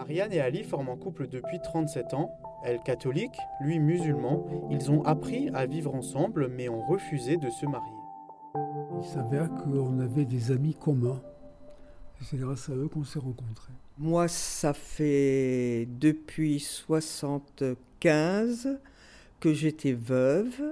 Marianne et Ali forment un couple depuis 37 ans. Elle catholique, lui musulman. Ils ont appris à vivre ensemble mais ont refusé de se marier. Il s'avère qu'on avait des amis communs. C'est grâce à eux qu'on s'est rencontrés. Moi, ça fait depuis 75 que j'étais veuve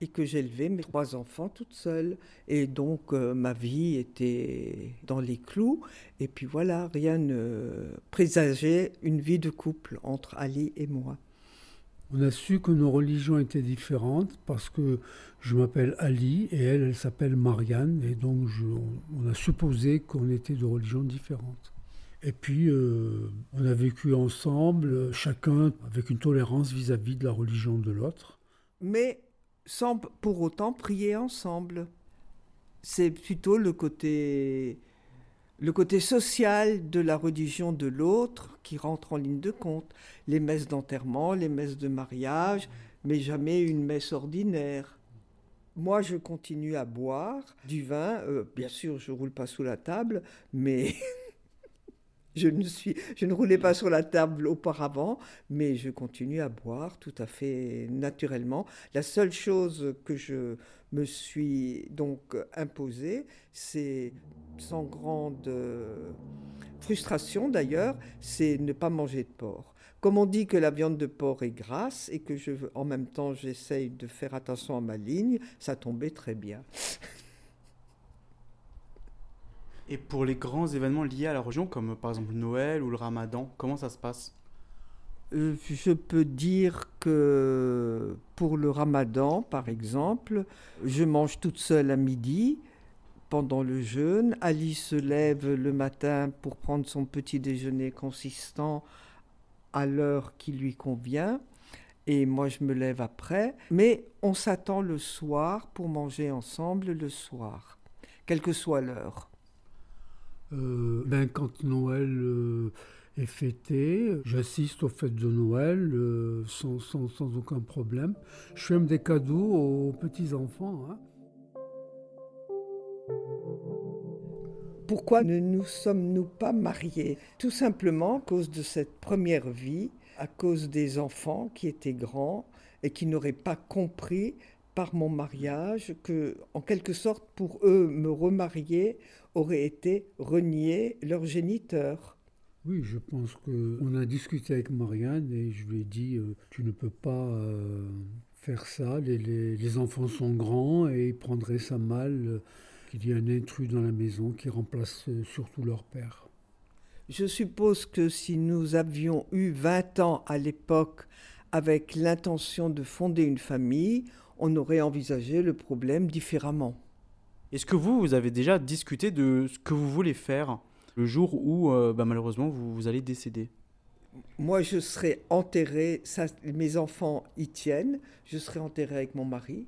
et que j'élevais mes trois enfants toute seule. Et donc euh, ma vie était dans les clous. Et puis voilà, rien ne présageait une vie de couple entre Ali et moi. On a su que nos religions étaient différentes parce que je m'appelle Ali et elle, elle s'appelle Marianne. Et donc on a supposé qu'on était de religions différentes. Et puis, euh, on a vécu ensemble, chacun avec une tolérance vis-à-vis -vis de la religion de l'autre. Mais sans pour autant prier ensemble. C'est plutôt le côté, le côté social de la religion de l'autre qui rentre en ligne de compte. Les messes d'enterrement, les messes de mariage, mais jamais une messe ordinaire. Moi, je continue à boire du vin. Euh, bien sûr, je roule pas sous la table, mais Je ne, suis, je ne roulais pas sur la table auparavant, mais je continue à boire tout à fait naturellement. La seule chose que je me suis donc imposée, c'est sans grande frustration d'ailleurs, c'est ne pas manger de porc. Comme on dit que la viande de porc est grasse et que je, en même temps j'essaye de faire attention à ma ligne, ça tombait très bien. Et pour les grands événements liés à la religion, comme par exemple Noël ou le Ramadan, comment ça se passe? Euh, Je peux dire que pour le Ramadan, par exemple, je mange toute seule à midi pendant le jeûne. Ali se lève le matin pour prendre son petit déjeuner consistant à l'heure qui lui convient. Et moi, je me lève après. Mais on s'attend le soir pour manger ensemble le soir, quelle que soit l'heure. Euh, ben, quand Noël euh, est fêté, j'assiste aux fêtes de Noël euh, sans, sans, aucun problème. Je fais même des cadeaux aux petits-enfants. Hein. Pourquoi ne nous sommes-nous pas mariés? Tout simplement à cause de cette première vie, à cause des enfants qui étaient grands et qui n'auraient pas compris par mon mariage que, en quelque sorte, pour eux, me remarier aurait été renier leur géniteur. Oui, je pense qu'on a discuté avec Marianne et je lui ai dit euh, tu ne peux pas euh, faire ça, les, les, enfants sont grands et ils prendraient ça mal euh, qu'il y ait un intrus dans la maison qui remplace surtout leur père. Je suppose que si nous avions eu 20 ans à l'époque avec l'intention de fonder une famille, on aurait envisagé le problème différemment. Est-ce que vous, vous avez déjà discuté de ce que vous voulez faire le jour où, euh, bah, malheureusement, vous, allez décéder? Moi, je serai enterré, mes enfants y tiennent, je serai enterré avec mon mari.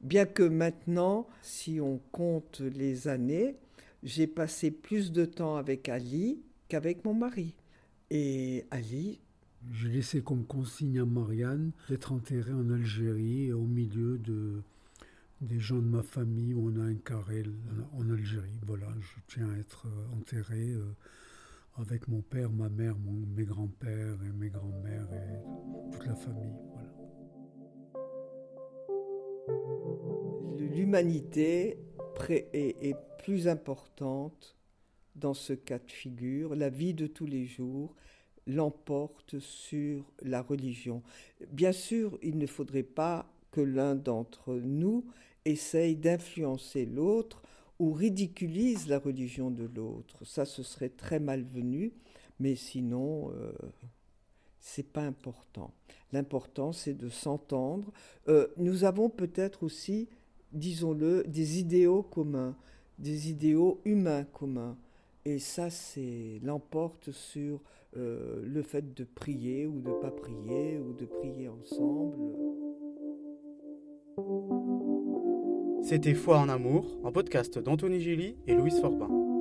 Bien que maintenant, si on compte les années, j'ai passé plus de temps avec Ali qu'avec mon mari. Et Ali, j'ai laissé comme consigne à Marianne d'être enterré en Algérie au milieu de, des gens de ma famille où on a un carré en Algérie. Voilà, je tiens à être euh, enterré euh, avec mon père, ma mère, mes grands-pères et mes grands-mères et toute la famille. L'humanité est plus importante dans ce cas de figure, la vie de tous les jours l'emporte sur la religion. Bien sûr, il ne faudrait pas que l'un d'entre nous essaye d'influencer l'autre ou ridiculise la religion de l'autre. Ça, ce serait très malvenu, mais sinon, euh, c'est pas important. L'important, c'est de s'entendre. Euh, nous avons peut-être aussi, disons-le, des idéaux communs, des idéaux humains communs. Et ça, c'est l'emporte sur euh, le fait de prier ou de pas prier ou de prier ensemble. C'était Foi en amour, un podcast d'Anthony Gilly et Louise Forbin.